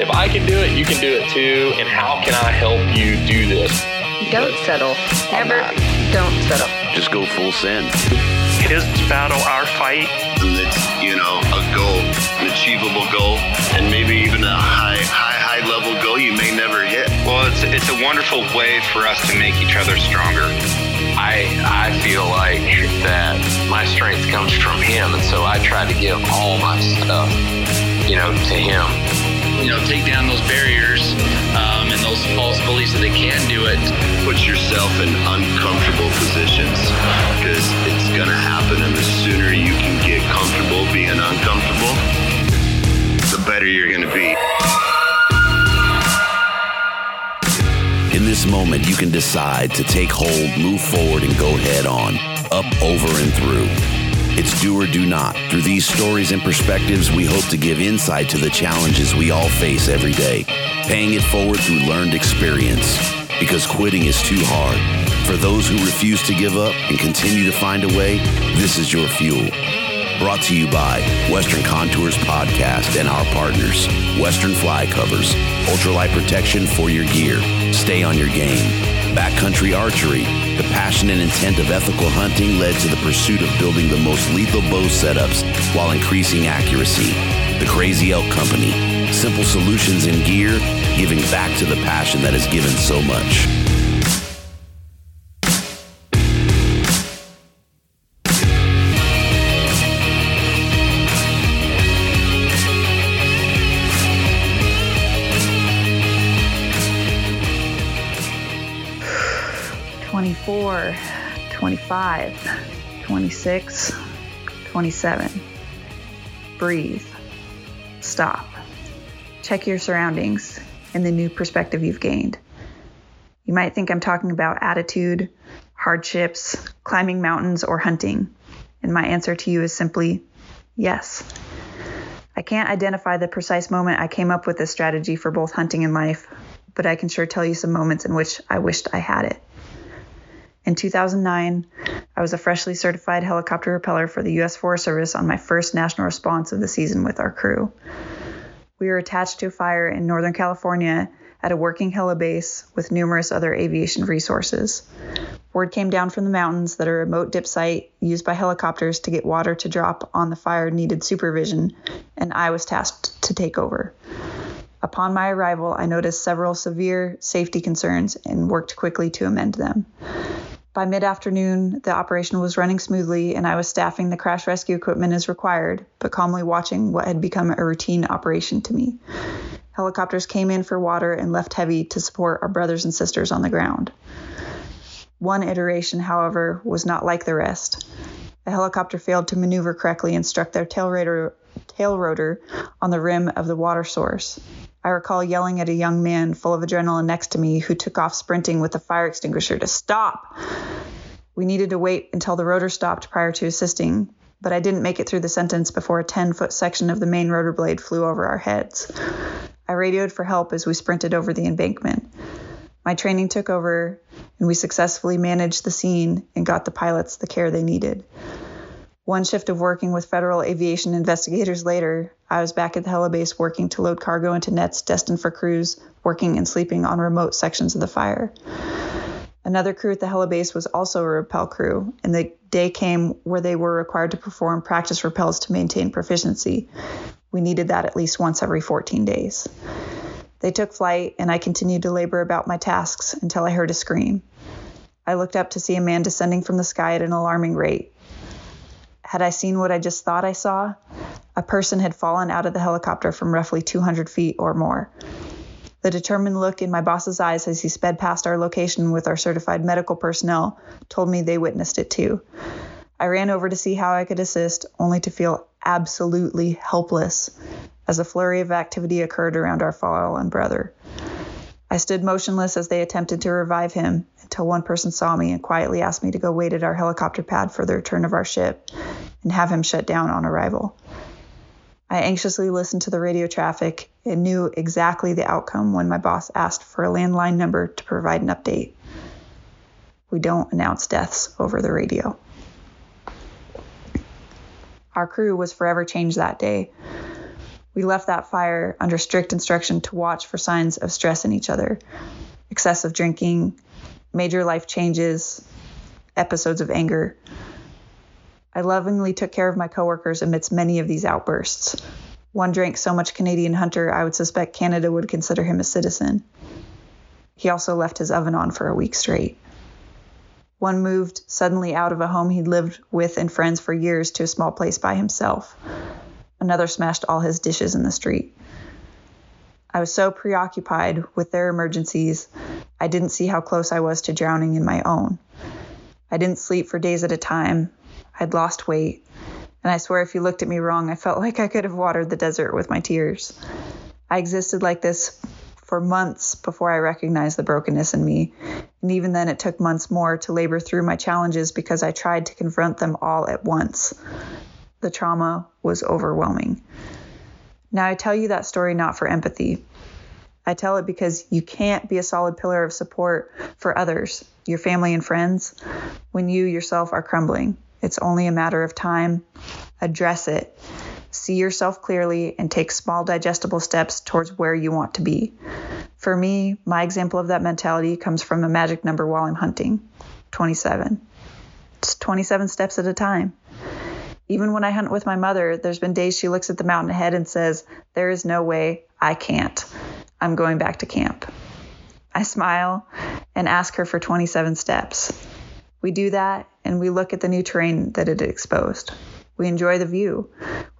if I can do it, you can do it too. And how can I help you do this? Don't settle. I'm Ever don't settle. Just go full send. his battle, our fight. It's, you know, a goal, an achievable goal, and maybe even a high, high, high level goal you may never hit. Well, it's it's a wonderful way for us to make each other stronger. I I feel like that my strength comes from him, and so I try to give all my stuff, you know, to him. You know, take down those barriers um, and those false beliefs that they can do it. Put yourself in uncomfortable positions because it's going to happen, and the sooner you can get comfortable being uncomfortable, the better you're going to be. In this moment, you can decide to take hold, move forward, and go head on, up, over, and through. It's do or do not. Through these stories and perspectives, we hope to give insight to the challenges we all face every day, paying it forward through learned experience. Because quitting is too hard. For those who refuse to give up and continue to find a way, this is your fuel. Brought to you by Western Contours Podcast and our partners, Western Fly Covers, ultralight protection for your gear. Stay on your game. Backcountry Archery, the passion and intent of ethical hunting led to the pursuit of building the most lethal bow setups while increasing accuracy. The Crazy Elk Company, simple solutions in gear, giving back to the passion that has given so much. Twenty-four, twenty-five, twenty-six, twenty-seven. Breathe. Stop. Check your surroundings and the new perspective you've gained. You might think I'm talking about attitude, hardships, climbing mountains, or hunting. And my answer to you is simply yes. I can't identify the precise moment I came up with this strategy for both hunting and life, but I can sure tell you some moments in which I wished I had it. In 2009, I was a freshly certified helicopter rappeller for the U.S. Forest Service on my first national response of the season with our crew. We were attached to a fire in Northern California at a working helibase with numerous other aviation resources. Word came down from the mountains that a remote dip site used by helicopters to get water to drop on the fire needed supervision, and I was tasked to take over. Upon my arrival, I noticed several severe safety concerns and worked quickly to amend them. By mid afternoon, the operation was running smoothly, and I was staffing the crash rescue equipment as required, but calmly watching what had become a routine operation to me. Helicopters came in for water and left heavy to support our brothers and sisters on the ground. One iteration, however, was not like the rest. The helicopter failed to maneuver correctly and struck their tail rotor, tail rotor on the rim of the water source. I recall yelling at a young man full of adrenaline next to me who took off sprinting with a fire extinguisher to stop. We needed to wait until the rotor stopped prior to assisting, but I didn't make it through the sentence before a 10 foot section of the main rotor blade flew over our heads. I radioed for help as we sprinted over the embankment. My training took over, and we successfully managed the scene and got the pilots the care they needed. One shift of working with federal aviation investigators later, I was back at the helibase working to load cargo into nets destined for crews working and sleeping on remote sections of the fire. Another crew at the helibase was also a rappel crew, and the day came where they were required to perform practice rappels to maintain proficiency. We needed that at least once every 14 days. They took flight, and I continued to labor about my tasks until I heard a scream. I looked up to see a man descending from the sky at an alarming rate. Had I seen what I just thought I saw? A person had fallen out of the helicopter from roughly 200 feet or more. The determined look in my boss's eyes as he sped past our location with our certified medical personnel told me they witnessed it too. I ran over to see how I could assist, only to feel absolutely helpless as a flurry of activity occurred around our fallen brother. I stood motionless as they attempted to revive him until one person saw me and quietly asked me to go wait at our helicopter pad for the return of our ship and have him shut down on arrival. I anxiously listened to the radio traffic and knew exactly the outcome when my boss asked for a landline number to provide an update. We don't announce deaths over the radio. Our crew was forever changed that day. We left that fire under strict instruction to watch for signs of stress in each other excessive drinking, major life changes, episodes of anger. I lovingly took care of my coworkers amidst many of these outbursts. One drank so much Canadian Hunter, I would suspect Canada would consider him a citizen. He also left his oven on for a week straight. One moved suddenly out of a home he'd lived with and friends for years to a small place by himself. Another smashed all his dishes in the street. I was so preoccupied with their emergencies, I didn't see how close I was to drowning in my own. I didn't sleep for days at a time. I'd lost weight. And I swear if you looked at me wrong, I felt like I could have watered the desert with my tears. I existed like this for months before I recognized the brokenness in me. And even then, it took months more to labor through my challenges because I tried to confront them all at once. The trauma was overwhelming. Now, I tell you that story not for empathy. I tell it because you can't be a solid pillar of support for others, your family and friends, when you yourself are crumbling. It's only a matter of time. Address it. See yourself clearly and take small, digestible steps towards where you want to be. For me, my example of that mentality comes from a magic number while I'm hunting 27. It's 27 steps at a time. Even when I hunt with my mother, there's been days she looks at the mountain ahead and says, There is no way, I can't. I'm going back to camp. I smile and ask her for 27 steps. We do that and we look at the new terrain that it exposed. We enjoy the view.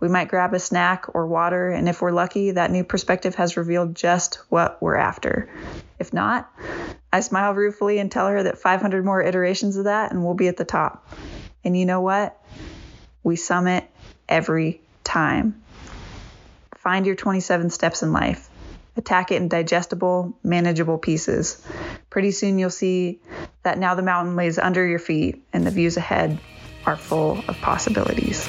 We might grab a snack or water, and if we're lucky, that new perspective has revealed just what we're after. If not, I smile ruefully and tell her that 500 more iterations of that and we'll be at the top. And you know what? We summit every time. Find your 27 steps in life. Attack it in digestible, manageable pieces. Pretty soon you'll see that now the mountain lays under your feet and the views ahead are full of possibilities.